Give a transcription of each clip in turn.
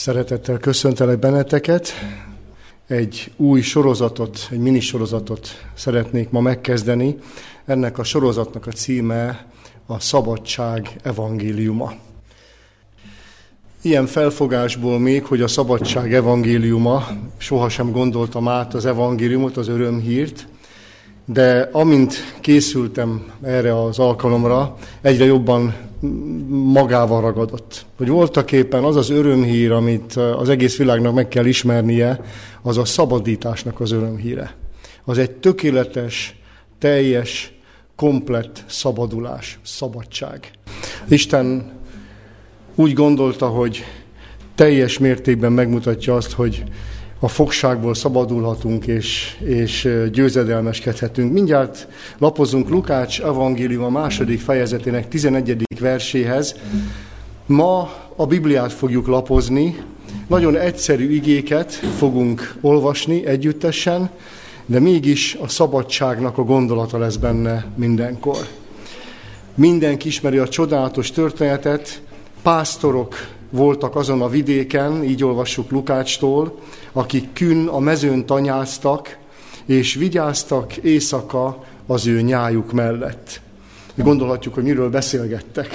Szeretettel köszöntelek benneteket. Egy új sorozatot, egy minisorozatot szeretnék ma megkezdeni. Ennek a sorozatnak a címe a Szabadság evangéliuma. Ilyen felfogásból még, hogy a szabadság evangéliuma, sohasem gondoltam át az evangéliumot, az örömhírt, de amint készültem erre az alkalomra, egyre jobban magával ragadott. Hogy voltak éppen az az örömhír, amit az egész világnak meg kell ismernie, az a szabadításnak az örömhíre. Az egy tökéletes, teljes, komplett szabadulás, szabadság. Isten úgy gondolta, hogy teljes mértékben megmutatja azt, hogy a fogságból szabadulhatunk és, és győzedelmeskedhetünk. Mindjárt lapozunk Lukács evangélium a második fejezetének 11. verséhez. Ma a Bibliát fogjuk lapozni, nagyon egyszerű igéket fogunk olvasni együttesen, de mégis a szabadságnak a gondolata lesz benne mindenkor. Mindenki ismeri a csodálatos történetet, pásztorok voltak azon a vidéken, így olvassuk Lukácstól, akik kün a mezőn tanyáztak, és vigyáztak éjszaka az ő nyájuk mellett. Gondolhatjuk, hogy miről beszélgettek.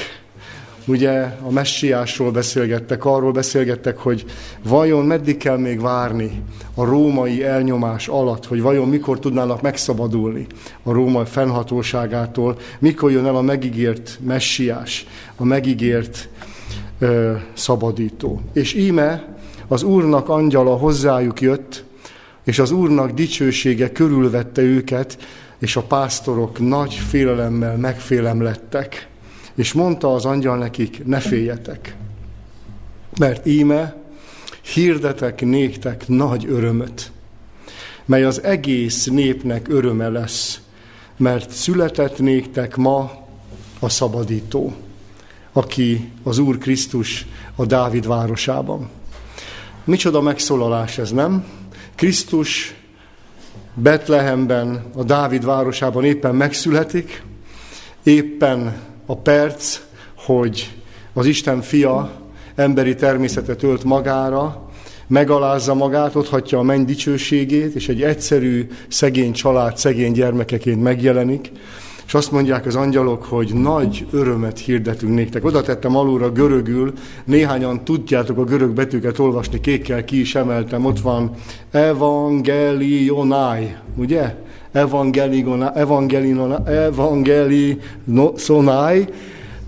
Ugye a messiásról beszélgettek, arról beszélgettek, hogy vajon meddig kell még várni a római elnyomás alatt, hogy vajon mikor tudnának megszabadulni a római fennhatóságától, mikor jön el a megígért messiás, a megígért ö, szabadító. És íme az Úrnak angyala hozzájuk jött, és az Úrnak dicsősége körülvette őket, és a pásztorok nagy félelemmel megfélemlettek. És mondta az angyal nekik, ne féljetek, mert íme hirdetek néktek nagy örömöt, mely az egész népnek öröme lesz, mert született néktek ma a szabadító, aki az Úr Krisztus a Dávid városában. Micsoda megszólalás ez, nem? Krisztus Betlehemben, a Dávid városában éppen megszületik, éppen a perc, hogy az Isten fia emberi természetet ölt magára, megalázza magát, otthatja a menny dicsőségét, és egy egyszerű, szegény család, szegény gyermekeként megjelenik, és azt mondják az angyalok, hogy nagy örömet hirdetünk néktek. Oda tettem alulra görögül, néhányan tudjátok a görög betűket olvasni, kékkel ki is emeltem, ott van evangelionai, ugye? Evangelisonai,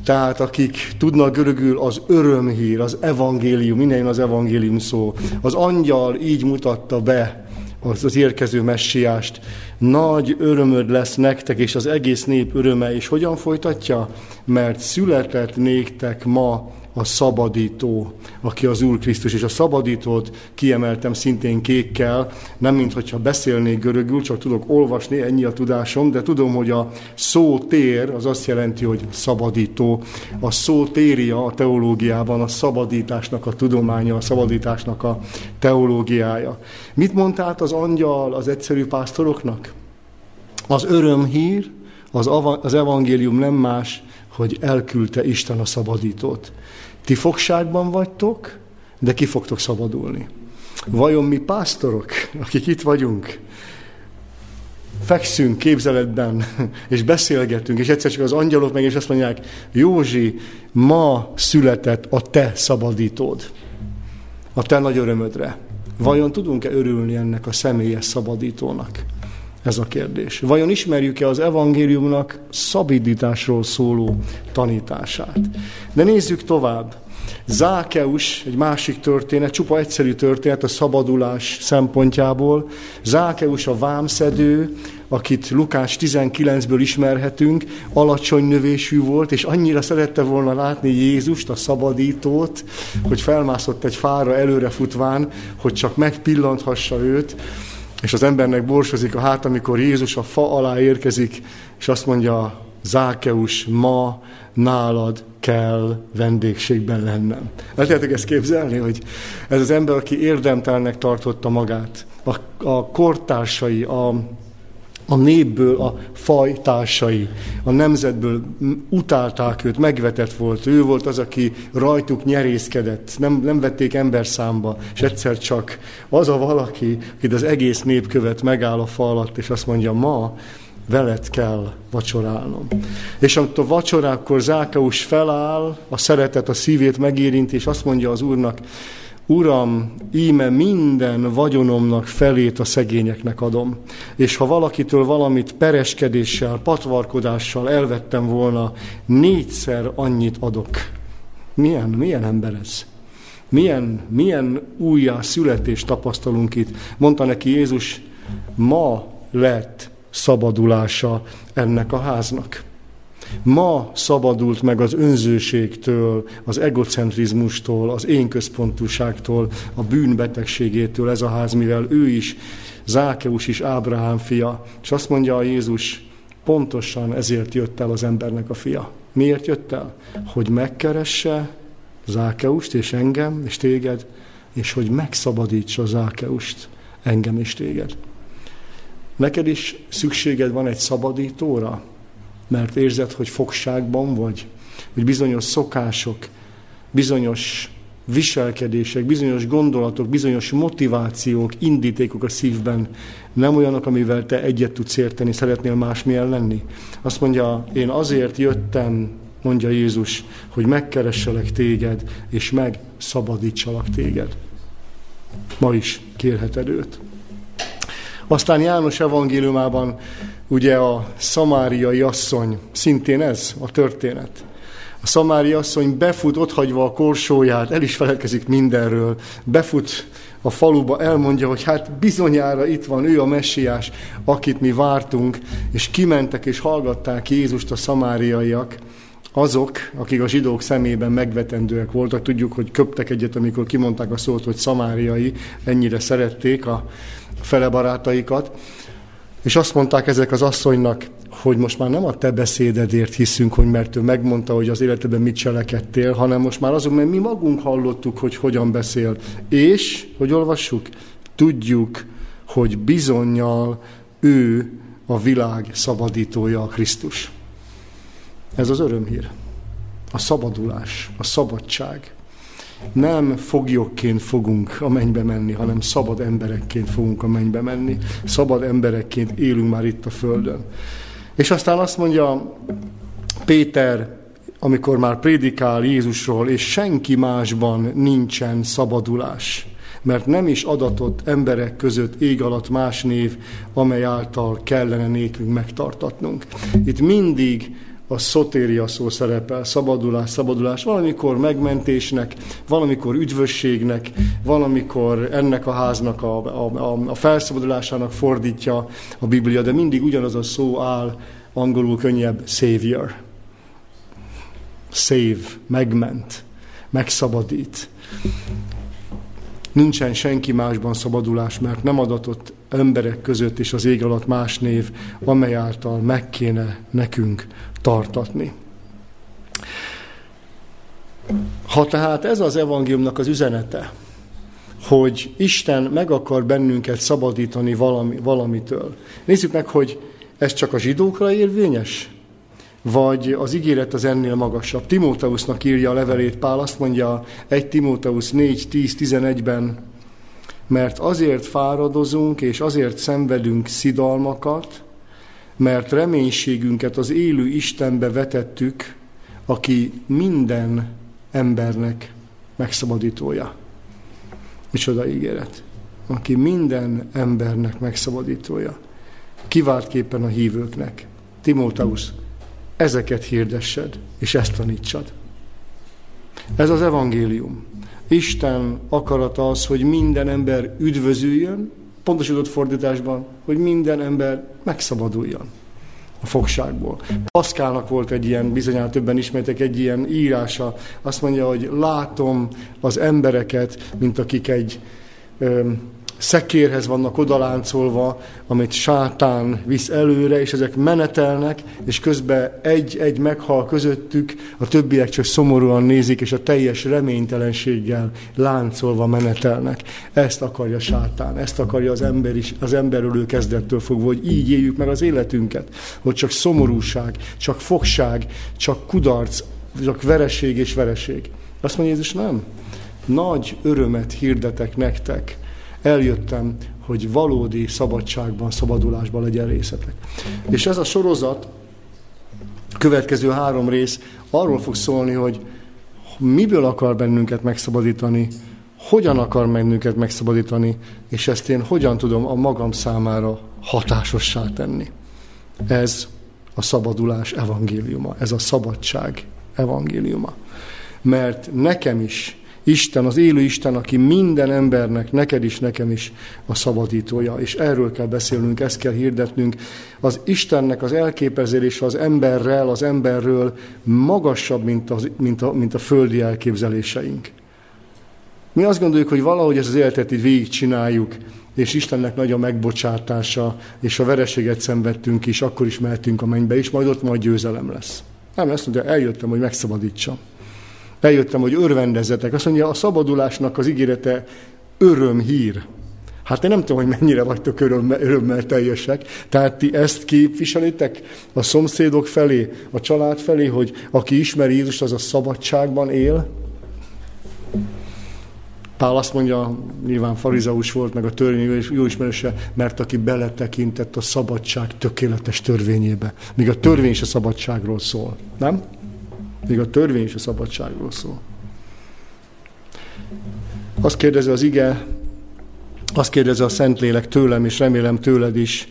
tehát akik tudnak görögül az örömhír, az evangélium, minden az evangélium szó. Az angyal így mutatta be az, az érkező messiást. Nagy örömöd lesz nektek, és az egész nép öröme. És hogyan folytatja? Mert született néktek ma a szabadító, aki az Úr Krisztus, és a szabadítót kiemeltem szintén kékkel, nem mintha beszélnék görögül, csak tudok olvasni, ennyi a tudásom, de tudom, hogy a szó tér az azt jelenti, hogy szabadító. A szó téria a teológiában a szabadításnak a tudománya, a szabadításnak a teológiája. Mit mondta át az angyal az egyszerű pásztoroknak? Az örömhír, az, az evangélium nem más, hogy elküldte Isten a szabadítót. Ti fogságban vagytok, de ki fogtok szabadulni. Vajon mi pásztorok, akik itt vagyunk, fekszünk képzeletben, és beszélgetünk, és egyszer csak az angyalok meg is azt mondják, Józsi, ma született a te szabadítód, a te nagy örömödre. Vajon tudunk-e örülni ennek a személyes szabadítónak? Ez a kérdés. Vajon ismerjük-e az evangéliumnak szabadításról szóló tanítását? De nézzük tovább. Zákeus, egy másik történet, csupa egyszerű történet a szabadulás szempontjából. Zákeus a vámszedő, akit Lukás 19-ből ismerhetünk, alacsony növésű volt, és annyira szerette volna látni Jézust, a szabadítót, hogy felmászott egy fára előre futván, hogy csak megpillanthassa őt, és az embernek borsozik a hát, amikor Jézus a fa alá érkezik, és azt mondja, Zákeus, ma nálad kell vendégségben lennem. El tudjátok ezt képzelni, hogy ez az ember, aki érdemtelnek tartotta magát, a, a kortársai, a a népből a fajtársai, a nemzetből utálták őt, megvetett volt. Ő volt az, aki rajtuk nyerészkedett, nem, nem vették ember számba, és egyszer csak az a valaki, akit az egész nép követ, megáll a fal alatt, és azt mondja, ma veled kell vacsorálnom. És amikor a vacsorákkor Zákeus feláll, a szeretet a szívét megérinti, és azt mondja az Úrnak, Uram, íme minden vagyonomnak felét a szegényeknek adom. És ha valakitől valamit pereskedéssel, patvarkodással elvettem volna, négyszer annyit adok. Milyen, milyen ember ez? Milyen, milyen újjá születést tapasztalunk itt? Mondta neki Jézus, ma lett szabadulása ennek a háznak. Ma szabadult meg az önzőségtől, az egocentrizmustól, az énközpontúságtól, a bűnbetegségétől ez a ház, mivel ő is, Zákeus is Ábrahám fia. És azt mondja a Jézus, pontosan ezért jött el az embernek a fia. Miért jött el? Hogy megkeresse Zákeust és engem és téged, és hogy megszabadítsa Zákeust, engem és téged. Neked is szükséged van egy szabadítóra, mert érzed, hogy fogságban vagy, hogy bizonyos szokások, bizonyos viselkedések, bizonyos gondolatok, bizonyos motivációk, indítékok a szívben nem olyanok, amivel te egyet tudsz érteni, szeretnél másmilyen lenni. Azt mondja, én azért jöttem, mondja Jézus, hogy megkeresselek téged, és megszabadítsalak téged. Ma is kérheted őt. Aztán János evangéliumában ugye a szamáriai asszony, szintén ez a történet. A szamári asszony befut otthagyva a korsóját, el is feledkezik mindenről, befut a faluba, elmondja, hogy hát bizonyára itt van ő a messiás, akit mi vártunk, és kimentek és hallgatták Jézust a szamáriaiak, azok, akik a zsidók szemében megvetendőek voltak, tudjuk, hogy köptek egyet, amikor kimondták a szót, hogy szamáriai, ennyire szerették a fele barátaikat, és azt mondták ezek az asszonynak, hogy most már nem a te beszédedért hiszünk, hogy mert ő megmondta, hogy az életedben mit cselekedtél, hanem most már azon, mert mi magunk hallottuk, hogy hogyan beszél. És, hogy olvassuk, tudjuk, hogy bizonyal ő a világ szabadítója a Krisztus. Ez az örömhír. A szabadulás, a szabadság nem foglyokként fogunk a mennybe menni, hanem szabad emberekként fogunk a mennybe menni. Szabad emberekként élünk már itt a Földön. És aztán azt mondja Péter, amikor már prédikál Jézusról, és senki másban nincsen szabadulás, mert nem is adatott emberek között ég alatt más név, amely által kellene nékünk megtartatnunk. Itt mindig a szotéria szó szerepel, szabadulás, szabadulás, valamikor megmentésnek, valamikor üdvösségnek, valamikor ennek a háznak a, a, a felszabadulásának fordítja a Biblia, de mindig ugyanaz a szó áll, angolul könnyebb, savior. Save, megment, megszabadít. Nincsen senki másban szabadulás, mert nem adatott emberek között és az ég alatt más név, amely által meg kéne nekünk tartatni. Ha tehát ez az evangéliumnak az üzenete, hogy Isten meg akar bennünket szabadítani valami, valamitől. Nézzük meg, hogy ez csak a zsidókra érvényes? Vagy az ígéret az ennél magasabb? Timóteusnak írja a levelét Pál, azt mondja 1 Timóteusz 4, 10, 11-ben, mert azért fáradozunk, és azért szenvedünk szidalmakat, mert reménységünket az élő Istenbe vetettük, aki minden embernek megszabadítója. Micsoda ígéret. Aki minden embernek megszabadítója. Kiváltképpen a hívőknek. Timóteusz, ezeket hirdessed, és ezt tanítsad. Ez az evangélium. Isten akarata az, hogy minden ember üdvözüljön, pontosított fordításban, hogy minden ember megszabaduljon a fogságból. Paszkálnak volt egy ilyen, bizonyára többen ismertek egy ilyen írása, azt mondja, hogy látom az embereket, mint akik egy szekérhez vannak odaláncolva, amit sátán visz előre, és ezek menetelnek, és közben egy-egy meghal közöttük, a többiek csak szomorúan nézik, és a teljes reménytelenséggel láncolva menetelnek. Ezt akarja sátán, ezt akarja az ember is, az emberölő kezdettől fogva, hogy így éljük meg az életünket, hogy csak szomorúság, csak fogság, csak kudarc, csak vereség és vereség. Azt mondja Jézus, nem. Nagy örömet hirdetek nektek, eljöttem, hogy valódi szabadságban, szabadulásban legyen részetek. És ez a sorozat, következő három rész arról fog szólni, hogy miből akar bennünket megszabadítani, hogyan akar bennünket megszabadítani, és ezt én hogyan tudom a magam számára hatásossá tenni. Ez a szabadulás evangéliuma, ez a szabadság evangéliuma. Mert nekem is Isten, az élő Isten, aki minden embernek, neked is, nekem is a szabadítója. És erről kell beszélnünk, ezt kell hirdetnünk. Az Istennek az elképzelése az emberrel, az emberről magasabb, mint, az, mint, a, mint a földi elképzeléseink. Mi azt gondoljuk, hogy valahogy ezt az életet így végigcsináljuk, és Istennek nagy a megbocsátása, és a vereséget szenvedtünk is, akkor is mehetünk a mennybe, és majd ott majd győzelem lesz. Nem, ezt mondja, eljöttem, hogy megszabadítsam. Eljöttem, hogy örvendezzetek. Azt mondja, a szabadulásnak az ígérete örömhír. Hát én nem tudom, hogy mennyire vagytok örömmel, örömmel teljesek. Tehát ti ezt képviselitek a szomszédok felé, a család felé, hogy aki ismeri Jézust, az a szabadságban él. Pál azt mondja, nyilván farizeus volt, meg a törvény jó ismerőse, mert aki beletekintett a szabadság tökéletes törvényébe. Míg a törvény is a szabadságról szól. Nem? Még a törvény is a szabadságról szól. Azt kérdezi az ige, azt kérdezi a Szentlélek tőlem, és remélem tőled is,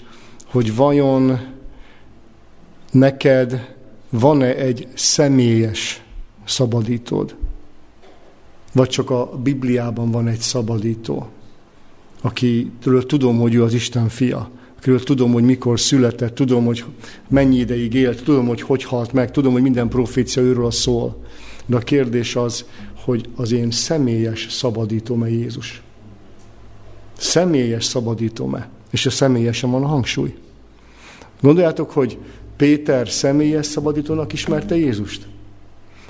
hogy vajon neked van-e egy személyes szabadítód? Vagy csak a Bibliában van egy szabadító, akitől tudom, hogy ő az Isten fia, akiről tudom, hogy mikor született, tudom, hogy mennyi ideig élt, tudom, hogy hogy halt meg, tudom, hogy minden profécia őről szól. De a kérdés az, hogy az én személyes szabadítom-e Jézus? Személyes szabadítom-e? És a személyesen van a hangsúly. Gondoljátok, hogy Péter személyes szabadítónak ismerte Jézust?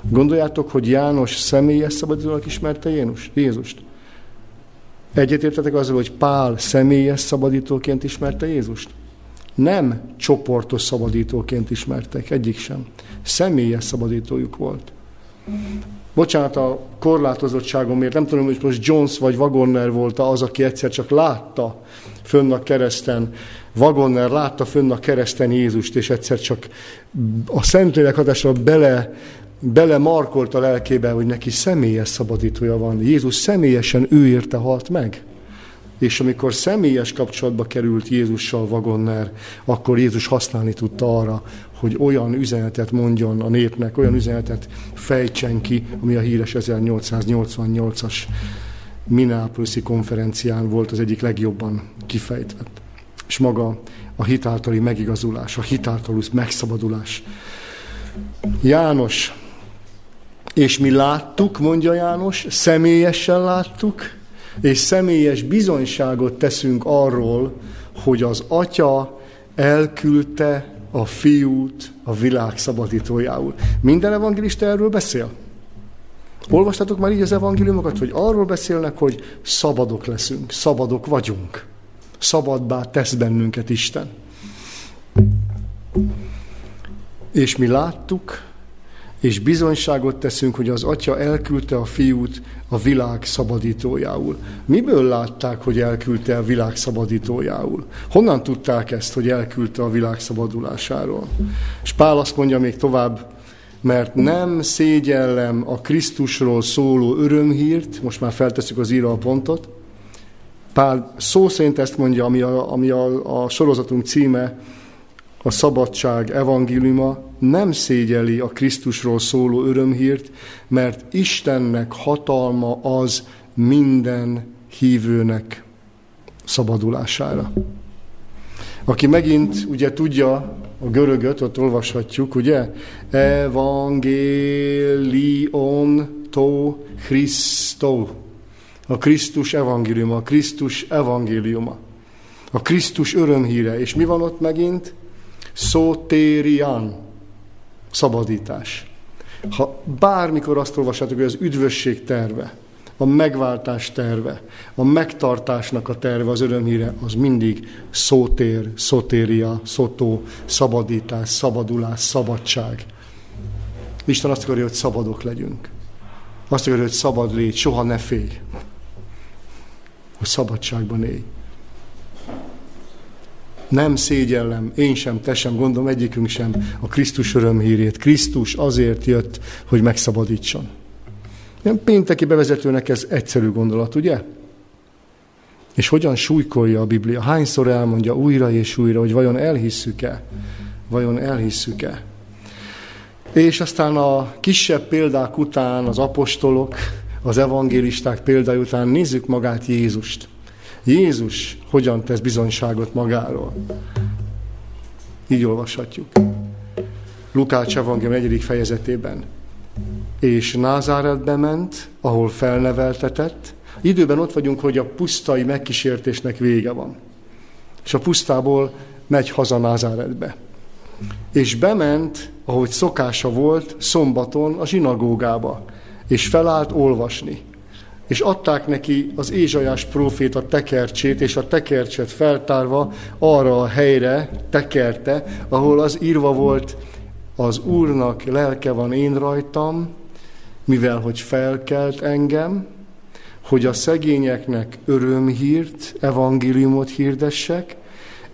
Gondoljátok, hogy János személyes szabadítónak ismerte Jézus? Jézust? Egyetértetek azzal, hogy Pál személyes szabadítóként ismerte Jézust? Nem csoportos szabadítóként ismertek, egyik sem. Személyes szabadítójuk volt. Bocsánat a korlátozottságomért, nem tudom, hogy most Jones vagy Wagner volt az, aki egyszer csak látta fönn a kereszten, Wagner látta fönn a kereszten Jézust, és egyszer csak a Szentlélek hatással bele bele markolt a lelkébe, hogy neki személyes szabadítója van. Jézus személyesen ő érte halt meg. És amikor személyes kapcsolatba került Jézussal Vagonner, akkor Jézus használni tudta arra, hogy olyan üzenetet mondjon a népnek, olyan üzenetet fejtsen ki, ami a híres 1888-as Minneapolis konferencián volt az egyik legjobban kifejtve. És maga a hitáltali megigazulás, a hitáltalus megszabadulás. János és mi láttuk, mondja János, személyesen láttuk, és személyes bizonyságot teszünk arról, hogy az Atya elküldte a fiút a világ szabadítójául. Minden evangélista erről beszél. Olvastatok már így az evangéliumokat, hogy arról beszélnek, hogy szabadok leszünk, szabadok vagyunk. Szabadbá tesz bennünket Isten. És mi láttuk, és bizonyságot teszünk, hogy az Atya elküldte a fiút a világ szabadítójául. Miből látták, hogy elküldte a világ szabadítójául? Honnan tudták ezt, hogy elküldte a világ szabadulásáról? És Pál azt mondja még tovább, mert nem szégyellem a Krisztusról szóló örömhírt, most már feltesszük az író a pontot, Pál szó szerint ezt mondja, ami a, ami a, a sorozatunk címe, a szabadság evangéliuma nem szégyeli a Krisztusról szóló örömhírt, mert Istennek hatalma az minden hívőnek szabadulására. Aki megint ugye tudja a görögöt, ott olvashatjuk, ugye? Evangelion to Christo. A Krisztus evangéliuma, a Krisztus evangéliuma. A Krisztus örömhíre. És mi van ott megint? Szótérian. Szabadítás. Ha bármikor azt olvassátok, hogy az üdvösség terve, a megváltás terve, a megtartásnak a terve, az örömhíre, az mindig szótér, szotéria, szotó, szabadítás, szabadulás, szabadság. Isten azt akarja, hogy szabadok legyünk. Azt akarja, hogy szabad légy, soha ne félj. Hogy szabadságban élj. Nem szégyellem, én sem, te sem, gondolom egyikünk sem a Krisztus örömhírét. Krisztus azért jött, hogy megszabadítson. Ilyen pénteki bevezetőnek ez egyszerű gondolat, ugye? És hogyan súlykolja a Biblia? Hányszor elmondja újra és újra, hogy vajon elhisszük-e? Vajon elhisszük-e? És aztán a kisebb példák után, az apostolok, az evangélisták példája után nézzük magát Jézust. Jézus hogyan tesz bizonyságot magáról. Így olvashatjuk. Lukács evangélium negyedik fejezetében. És Názáretbe ment, ahol felneveltetett. Időben ott vagyunk, hogy a pusztai megkísértésnek vége van. És a pusztából megy haza Názáretbe. És bement, ahogy szokása volt, szombaton a zsinagógába, és felállt olvasni és adták neki az Ézsajás próféta tekercsét, és a tekercset feltárva arra a helyre tekerte, ahol az írva volt, az Úrnak lelke van én rajtam, mivel hogy felkelt engem, hogy a szegényeknek örömhírt, evangéliumot hirdessek,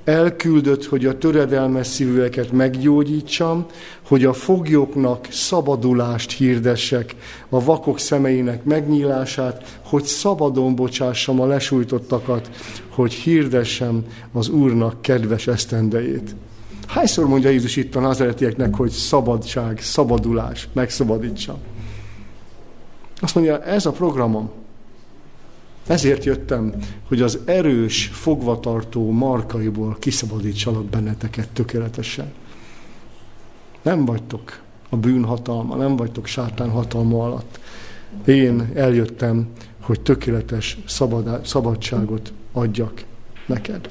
elküldött, hogy a töredelmes szívűeket meggyógyítsam, hogy a foglyoknak szabadulást hirdessek, a vakok szemeinek megnyílását, hogy szabadon bocsássam a lesújtottakat, hogy hirdessem az Úrnak kedves esztendejét. Hányszor mondja Jézus itt a nazaretieknek, hogy szabadság, szabadulás, megszabadítsam? Azt mondja, ez a programom. Ezért jöttem, hogy az erős fogvatartó markaiból kiszabadítsalak benneteket tökéletesen. Nem vagytok a bűn hatalma, nem vagytok sátán hatalma alatt. Én eljöttem, hogy tökéletes szabad, szabadságot adjak neked.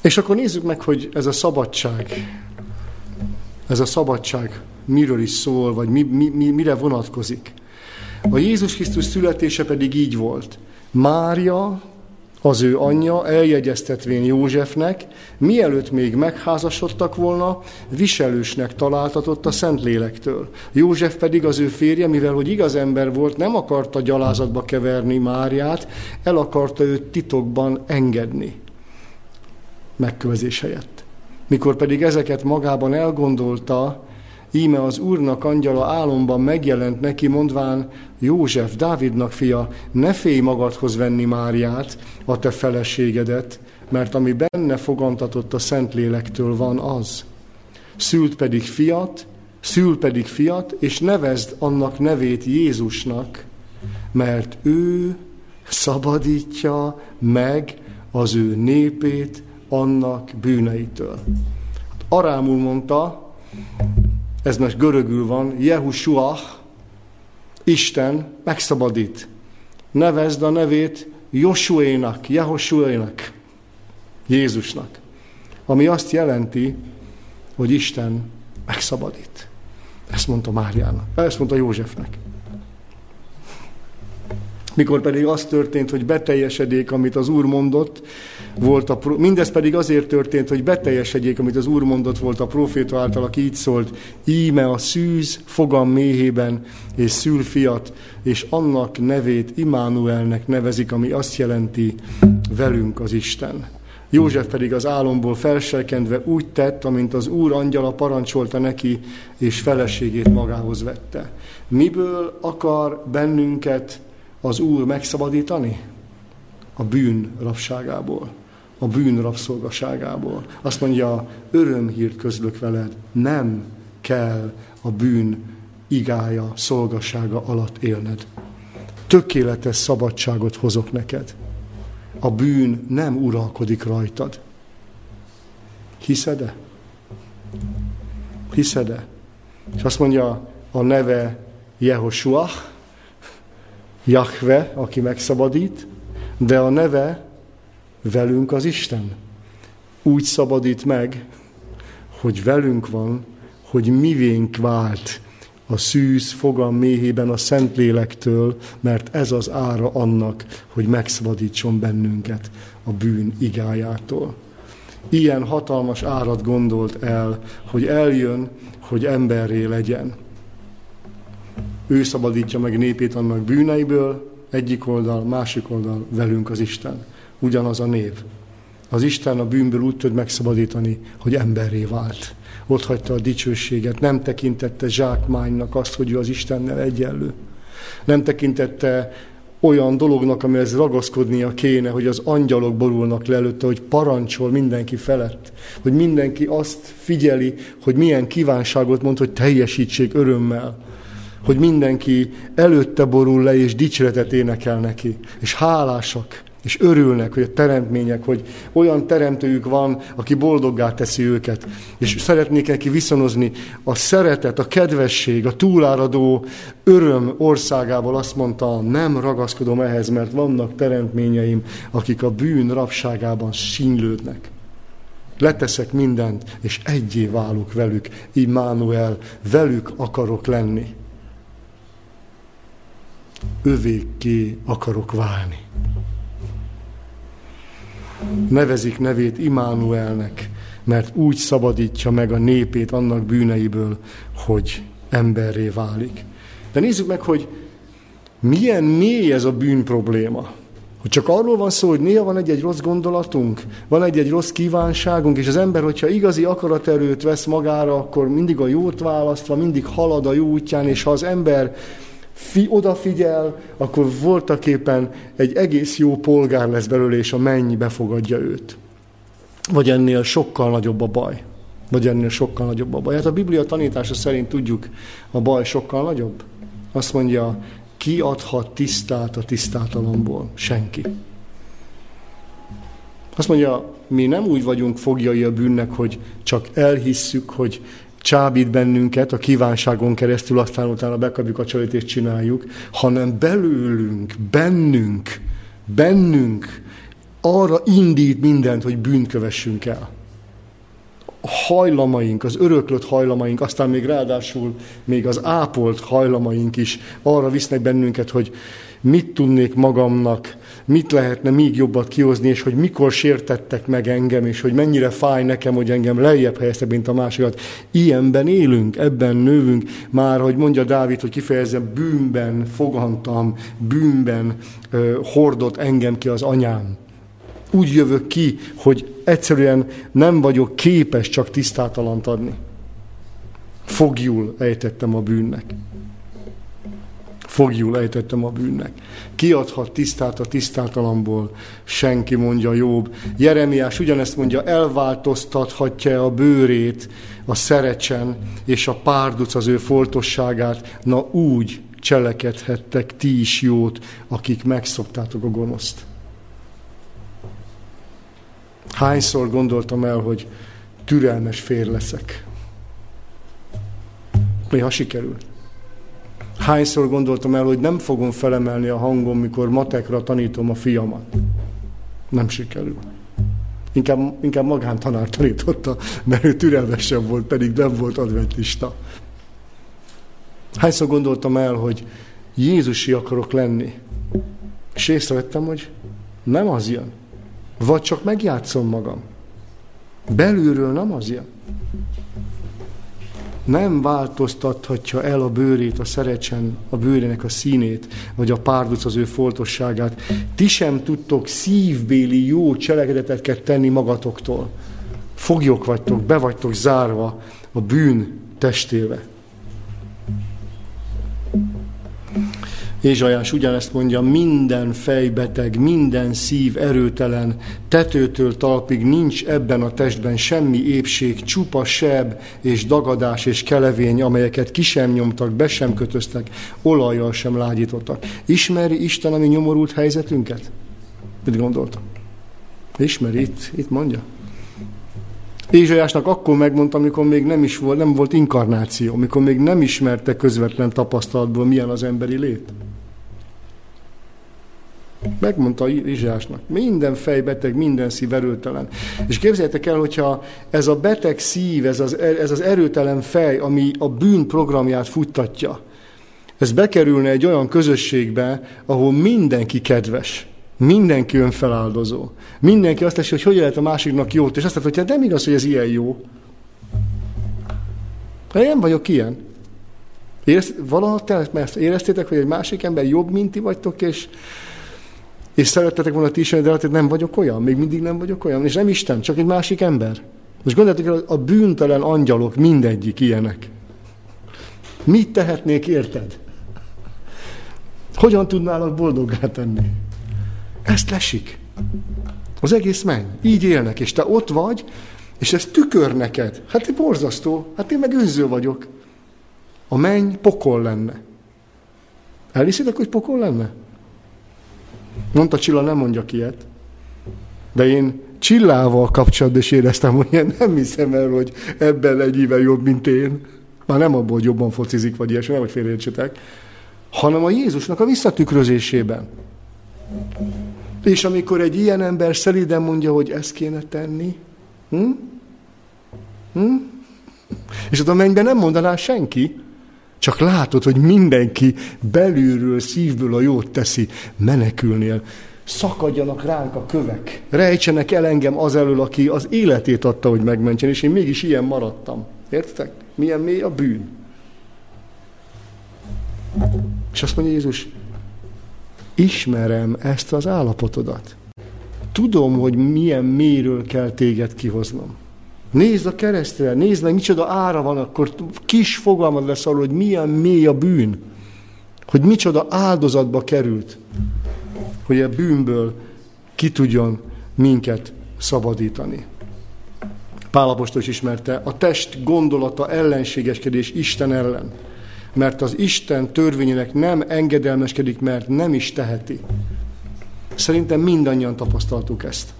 És akkor nézzük meg, hogy ez a szabadság, ez a szabadság miről is szól, vagy mi, mi, mi, mire vonatkozik. A Jézus Krisztus születése pedig így volt. Mária, az ő anyja eljegyeztetvén Józsefnek, mielőtt még megházasodtak volna, viselősnek találtatott a Szentlélektől. József pedig az ő férje, mivel hogy igaz ember volt, nem akarta gyalázatba keverni Máriát, el akarta őt titokban engedni. Megkövezés helyett. Mikor pedig ezeket magában elgondolta, íme az Úrnak angyala álomban megjelent neki, mondván, József, Dávidnak fia, ne félj magadhoz venni Máriát, a te feleségedet, mert ami benne fogantatott a Szentlélektől van az. Szült pedig fiat, szül pedig fiat, és nevezd annak nevét Jézusnak, mert ő szabadítja meg az ő népét annak bűneitől. Arámul mondta, ez most görögül van, Jehusuach, Isten megszabadít. Nevezd a nevét Josuénak, Jehosuénak, Jézusnak. Ami azt jelenti, hogy Isten megszabadít. Ezt mondta Máriának, ezt mondta Józsefnek. Mikor pedig az történt, hogy beteljesedék, amit az Úr mondott, volt a, mindez pedig azért történt, hogy beteljesedjék, amit az Úr mondott volt a proféta által, aki így szólt, íme a szűz fogam méhében, és szül fiat, és annak nevét Immanuelnek nevezik, ami azt jelenti, velünk az Isten. József pedig az álomból felselkendve úgy tett, amint az úr angyala parancsolta neki, és feleségét magához vette. Miből akar bennünket az úr megszabadítani? A bűn rabságából a bűn rabszolgaságából. Azt mondja, örömhírt közlök veled, nem kell a bűn igája, szolgasága alatt élned. Tökéletes szabadságot hozok neked. A bűn nem uralkodik rajtad. Hiszed-e? Hiszed-e? És azt mondja, a neve Jehoshua, Jahve, aki megszabadít, de a neve velünk az Isten. Úgy szabadít meg, hogy velünk van, hogy mivénk vált a szűz fogam méhében a Szentlélektől, mert ez az ára annak, hogy megszabadítson bennünket a bűn igájától. Ilyen hatalmas árat gondolt el, hogy eljön, hogy emberré legyen. Ő szabadítja meg népét annak bűneiből, egyik oldal, másik oldal velünk az Isten. Ugyanaz a név. Az Isten a bűnből úgy tud megszabadítani, hogy emberré vált. Ott hagyta a dicsőséget, nem tekintette zsákmánynak azt, hogy ő az Istennel egyenlő. Nem tekintette olyan dolognak, amihez ragaszkodnia kéne, hogy az angyalok borulnak le előtte, hogy parancsol mindenki felett, hogy mindenki azt figyeli, hogy milyen kívánságot mond, hogy teljesítsék örömmel, hogy mindenki előtte borul le, és dicséretet énekel neki, és hálásak, és örülnek, hogy a teremtmények, hogy olyan teremtőjük van, aki boldoggá teszi őket. És szeretnék neki viszonozni a szeretet, a kedvesség, a túláradó öröm országából azt mondta, nem ragaszkodom ehhez, mert vannak teremtményeim, akik a bűn rabságában sínlődnek. Leteszek mindent, és egyé válok velük. Immanuel, velük akarok lenni. Övékké akarok válni nevezik nevét Imánuelnek, mert úgy szabadítja meg a népét annak bűneiből, hogy emberré válik. De nézzük meg, hogy milyen mély ez a bűn probléma. Hogy csak arról van szó, hogy néha van egy-egy rossz gondolatunk, van egy-egy rossz kívánságunk, és az ember, hogyha igazi akaraterőt vesz magára, akkor mindig a jót választva, mindig halad a jó útján, és ha az ember fi, odafigyel, akkor voltaképpen egy egész jó polgár lesz belőle, és a mennyi befogadja őt. Vagy ennél sokkal nagyobb a baj. Vagy ennél sokkal nagyobb a baj. Hát a Biblia tanítása szerint tudjuk, a baj sokkal nagyobb. Azt mondja, ki adhat tisztát a tisztátalomból? Senki. Azt mondja, mi nem úgy vagyunk fogjai a bűnnek, hogy csak elhisszük, hogy csábít bennünket a kívánságon keresztül, aztán utána bekapjuk a csalit és csináljuk, hanem belőlünk, bennünk, bennünk arra indít mindent, hogy bűnt kövessünk el. A hajlamaink, az öröklött hajlamaink, aztán még ráadásul még az ápolt hajlamaink is arra visznek bennünket, hogy mit tudnék magamnak mit lehetne még jobbat kihozni, és hogy mikor sértettek meg engem, és hogy mennyire fáj nekem, hogy engem lejjebb helyezte, mint a másikat. Ilyenben élünk, ebben növünk. Már, hogy mondja Dávid, hogy kifejezem, bűnben fogantam, bűnben uh, hordott engem ki az anyám. Úgy jövök ki, hogy egyszerűen nem vagyok képes csak tisztátalant adni. Fogjul ejtettem a bűnnek fogjul ejtettem a bűnnek. Kiadhat tisztát a tisztátalamból, senki mondja Jobb. Jeremiás ugyanezt mondja, elváltoztathatja a bőrét a szerecsen, és a párduc az ő foltosságát, na úgy cselekedhettek ti is jót, akik megszoktátok a gonoszt. Hányszor gondoltam el, hogy türelmes fér leszek. Néha sikerült. Hányszor gondoltam el, hogy nem fogom felemelni a hangom, mikor matekra tanítom a fiamat. Nem sikerül. Inkább, inkább magántanár tanította, mert ő türelmesebb volt, pedig nem volt adventista. Hányszor gondoltam el, hogy Jézusi akarok lenni, és észrevettem, hogy nem az jön. Vagy csak megjátszom magam. Belülről nem az jön nem változtathatja el a bőrét, a szerecsen, a bőrének a színét, vagy a párduc az ő foltosságát. Ti sem tudtok szívbéli jó cselekedeteket tenni magatoktól. Foglyok vagytok, be vagytok zárva a bűn testébe. Ézsajás ugyanezt mondja, minden fejbeteg, minden szív erőtelen, tetőtől talpig nincs ebben a testben semmi épség, csupa seb és dagadás és kelevény, amelyeket ki sem nyomtak, be sem kötöztek, olajjal sem lágyítottak. Ismeri Isten a mi nyomorult helyzetünket? Mit gondoltam? Ismeri, itt, itt mondja. Ézsajásnak akkor megmondta, amikor még nem is volt, nem volt inkarnáció, amikor még nem ismerte közvetlen tapasztalatból, milyen az emberi lét. Megmondta Izsásnak. Minden fejbeteg, minden szív erőtelen. És képzeljétek el, hogyha ez a beteg szív, ez az, ez az erőtelen fej, ami a bűn programját futtatja, ez bekerülne egy olyan közösségbe, ahol mindenki kedves, mindenki önfeláldozó. Mindenki azt teszi, hogy hogy lehet a másiknak jót, és azt mondja, hogy hát nem igaz, hogy ez ilyen jó. De én vagyok ilyen. Érez, valaha te mert éreztétek, hogy egy másik ember jobb, mint ti vagytok, és, és szerettetek volna ti is, de hát nem vagyok olyan, még mindig nem vagyok olyan, és nem Isten, csak egy másik ember. Most gondoljátok el, a bűntelen angyalok mindegyik ilyenek. Mit tehetnék érted? Hogyan tudnálak boldoggá tenni? Ezt lesik. Az egész menny. Így élnek, és te ott vagy, és ez tükör neked. Hát én borzasztó, hát én meg önző vagyok. A menny pokol lenne. Elhiszitek, hogy pokol lenne? Mondta Csilla, nem mondjak ilyet. De én Csillával kapcsolatban is éreztem, hogy én nem hiszem el, hogy ebben ennyivel jobb, mint én. Már nem abból, hogy jobban focizik, vagy ilyesmi, nem, hogy félreértsetek, hanem a Jézusnak a visszatükrözésében. És amikor egy ilyen ember szeliden mondja, hogy ezt kéne tenni, hm? Hm? és ott a mennyben nem mondaná senki, csak látod, hogy mindenki belülről, szívből a jót teszi, menekülnél. Szakadjanak ránk a kövek. Rejtsenek el engem az elől, aki az életét adta, hogy megmentsen, és én mégis ilyen maradtam. Értek? Milyen mély a bűn. És azt mondja Jézus, ismerem ezt az állapotodat. Tudom, hogy milyen mélyről kell téged kihoznom. Nézd a keresztre, nézd meg, micsoda ára van, akkor kis fogalmad lesz arról, hogy milyen mély a bűn. Hogy micsoda áldozatba került. Hogy a bűnből ki tudjon minket szabadítani. Pálapostól is ismerte, a test gondolata ellenségeskedés Isten ellen mert az Isten törvényének nem engedelmeskedik, mert nem is teheti. Szerintem mindannyian tapasztaltuk ezt.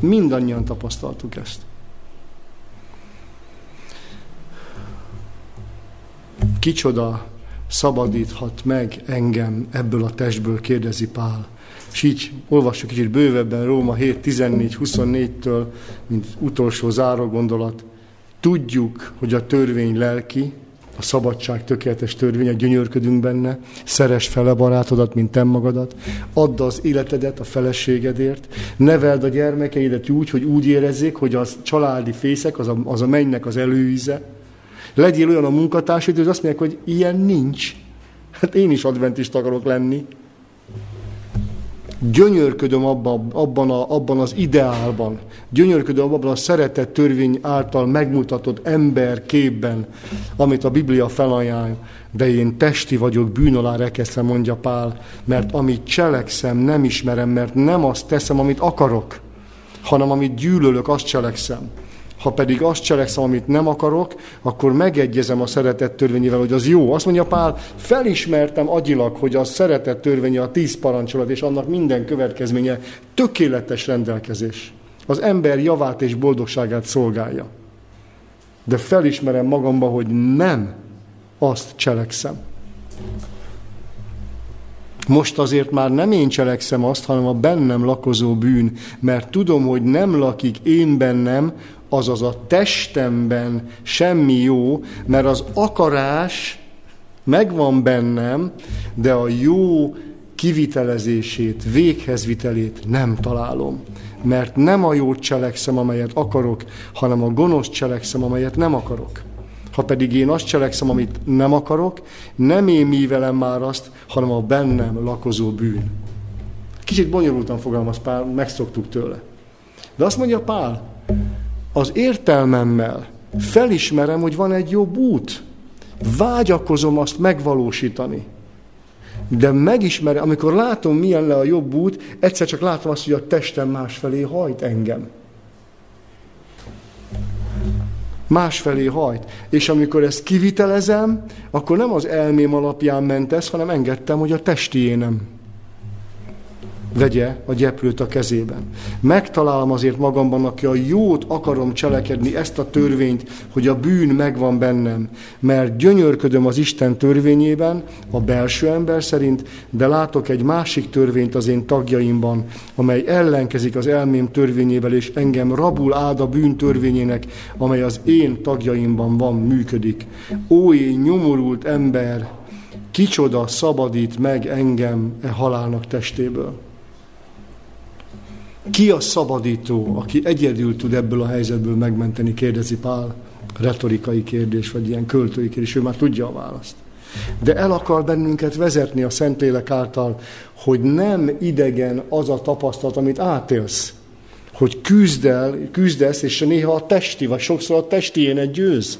Mindannyian tapasztaltuk ezt. Kicsoda szabadíthat meg engem ebből a testből, kérdezi Pál. És így olvassuk kicsit bővebben Róma 7, 14, 24-től, mint utolsó záró gondolat. Tudjuk, hogy a törvény lelki, a szabadság tökéletes törvénye, gyönyörködünk benne, szeres fele barátodat, mint te magadat, add az életedet a feleségedért, neveld a gyermekeidet úgy, hogy úgy érezzék, hogy az családi fészek, az a, az a mennynek az előíze. Legyél olyan a munkatársad, hogy azt mondják, hogy ilyen nincs. Hát én is adventist akarok lenni gyönyörködöm abban, abban, a, abban az ideálban, gyönyörködöm abban a szeretett törvény által megmutatott ember képben, amit a Biblia felajánl, de én testi vagyok, bűn alá rekeszve, mondja Pál, mert amit cselekszem, nem ismerem, mert nem azt teszem, amit akarok, hanem amit gyűlölök, azt cselekszem. Ha pedig azt cselekszem, amit nem akarok, akkor megegyezem a szeretett törvényével, hogy az jó. Azt mondja Pál, felismertem agyilag, hogy a szeretett törvénye a tíz parancsolat, és annak minden következménye tökéletes rendelkezés. Az ember javát és boldogságát szolgálja. De felismerem magamba, hogy nem azt cselekszem. Most azért már nem én cselekszem azt, hanem a bennem lakozó bűn, mert tudom, hogy nem lakik én bennem, azaz a testemben semmi jó, mert az akarás megvan bennem, de a jó kivitelezését, véghezvitelét nem találom. Mert nem a jót cselekszem, amelyet akarok, hanem a gonosz cselekszem, amelyet nem akarok. Ha pedig én azt cselekszem, amit nem akarok, nem én művelem már azt, hanem a bennem lakozó bűn. Kicsit bonyolultan fogalmaz Pál, megszoktuk tőle. De azt mondja Pál, az értelmemmel felismerem, hogy van egy jobb út. Vágyakozom azt megvalósítani. De megismerem, amikor látom, milyen le a jobb út, egyszer csak látom azt, hogy a testem másfelé hajt engem. Másfelé hajt. És amikor ezt kivitelezem, akkor nem az elmém alapján ment ez, hanem engedtem, hogy a testi énem vegye a gyeplőt a kezében. Megtalálom azért magamban, aki a jót akarom cselekedni, ezt a törvényt, hogy a bűn megvan bennem, mert gyönyörködöm az Isten törvényében, a belső ember szerint, de látok egy másik törvényt az én tagjaimban, amely ellenkezik az elmém törvényével, és engem rabul áld a bűn törvényének, amely az én tagjaimban van, működik. Ó, én nyomorult ember, kicsoda szabadít meg engem e halálnak testéből? Ki a szabadító, aki egyedül tud ebből a helyzetből megmenteni, kérdezi Pál. Retorikai kérdés, vagy ilyen költői kérdés, ő már tudja a választ. De el akar bennünket vezetni a Szentlélek által, hogy nem idegen az a tapasztalat, amit átélsz. Hogy küzdel, küzdesz, és néha a testi, vagy sokszor a testi énet győz.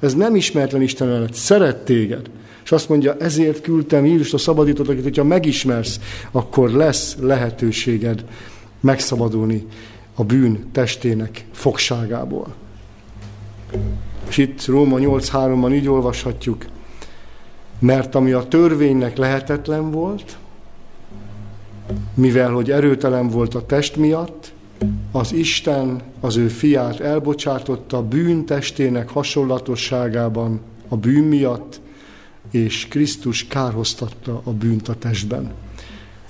Ez nem ismeretlen Isten előtt. Szeret téged. És azt mondja, ezért küldtem Jézust a szabadítót, akit, hogyha megismersz, akkor lesz lehetőséged megszabadulni a bűn testének fogságából. És itt Róma 8.3-ban így olvashatjuk, mert ami a törvénynek lehetetlen volt, mivel hogy erőtelen volt a test miatt, az Isten az ő fiát elbocsátotta bűn testének hasonlatosságában a bűn miatt, és Krisztus kárhoztatta a bűnt a testben.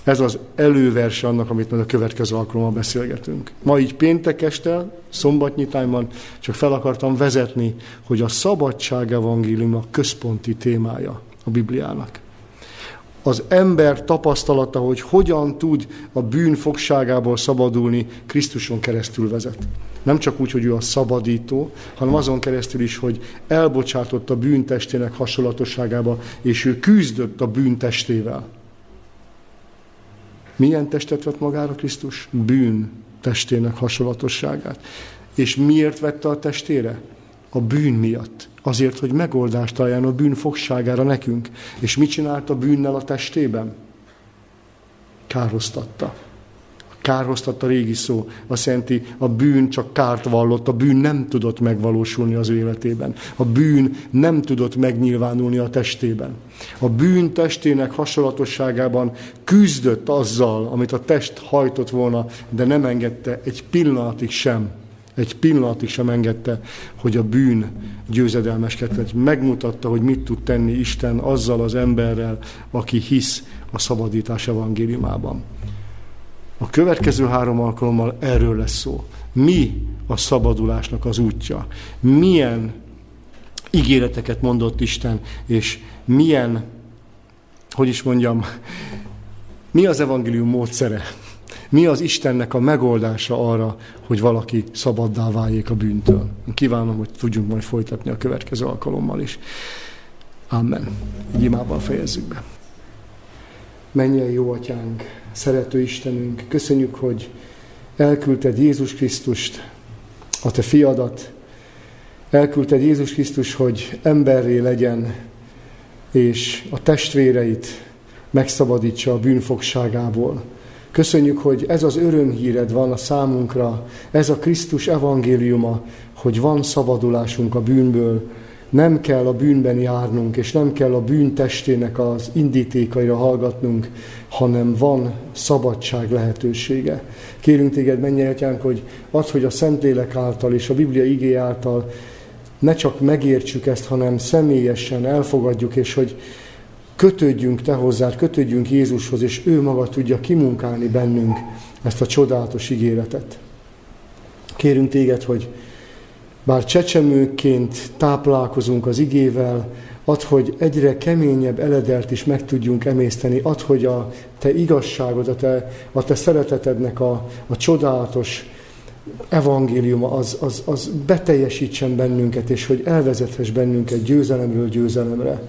Ez az előverse annak, amit majd a következő alkalommal beszélgetünk. Ma így péntek este, szombatnyitányban csak fel akartam vezetni, hogy a szabadság evangélium a központi témája a Bibliának. Az ember tapasztalata, hogy hogyan tud a bűn fogságából szabadulni, Krisztuson keresztül vezet. Nem csak úgy, hogy ő a szabadító, hanem azon keresztül is, hogy elbocsátott a bűntestének hasonlatosságába, és ő küzdött a bűntestével. Milyen testet vett magára Krisztus? Bűn testének hasonlatosságát. És miért vette a testére? A bűn miatt. Azért, hogy megoldást találjon a bűn fogságára nekünk. És mit csinált a bűnnel a testében? Károztatta kárhoztatta régi szó, azt jelenti, a bűn csak kárt vallott, a bűn nem tudott megvalósulni az ő életében. A bűn nem tudott megnyilvánulni a testében. A bűn testének hasonlatosságában küzdött azzal, amit a test hajtott volna, de nem engedte egy pillanatig sem, egy pillanatig sem engedte, hogy a bűn győzedelmeskedett. Megmutatta, hogy mit tud tenni Isten azzal az emberrel, aki hisz a szabadítás evangéliumában. A következő három alkalommal erről lesz szó. Mi a szabadulásnak az útja? Milyen ígéreteket mondott Isten, és milyen, hogy is mondjam, mi az evangélium módszere? Mi az Istennek a megoldása arra, hogy valaki szabaddá váljék a bűntől? Kívánom, hogy tudjunk majd folytatni a következő alkalommal is. Amen. Egy imával fejezzük be. Menjen jó atyánk, szerető Istenünk, köszönjük, hogy elküldted Jézus Krisztust, a te fiadat, elküldted Jézus Krisztus, hogy emberré legyen, és a testvéreit megszabadítsa a bűnfogságából. Köszönjük, hogy ez az örömhíred van a számunkra, ez a Krisztus evangéliuma, hogy van szabadulásunk a bűnből, nem kell a bűnben járnunk, és nem kell a bűn testének az indítékaira hallgatnunk, hanem van szabadság lehetősége. Kérünk téged, menj atyánk, hogy add, hogy a Szentlélek által és a Biblia igé által ne csak megértsük ezt, hanem személyesen elfogadjuk, és hogy kötődjünk te hozzád, kötődjünk Jézushoz, és ő maga tudja kimunkálni bennünk ezt a csodálatos ígéretet. Kérünk téged, hogy bár csecsemőként táplálkozunk az igével, ad, hogy egyre keményebb eledelt is meg tudjunk emészteni, ad, hogy a te igazságod, a te, a te szeretetednek a, a csodálatos evangéliuma az, az, az beteljesítsen bennünket, és hogy elvezethess bennünket győzelemről győzelemre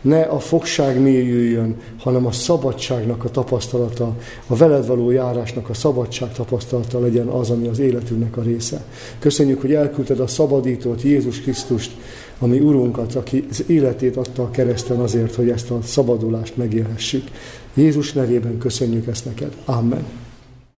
ne a fogság mélyüljön, hanem a szabadságnak a tapasztalata, a veled való járásnak a szabadság tapasztalata legyen az, ami az életünknek a része. Köszönjük, hogy elküldted a szabadítót, Jézus Krisztust, ami Urunkat, aki az életét adta a kereszten azért, hogy ezt a szabadulást megélhessük. Jézus nevében köszönjük ezt neked. Amen.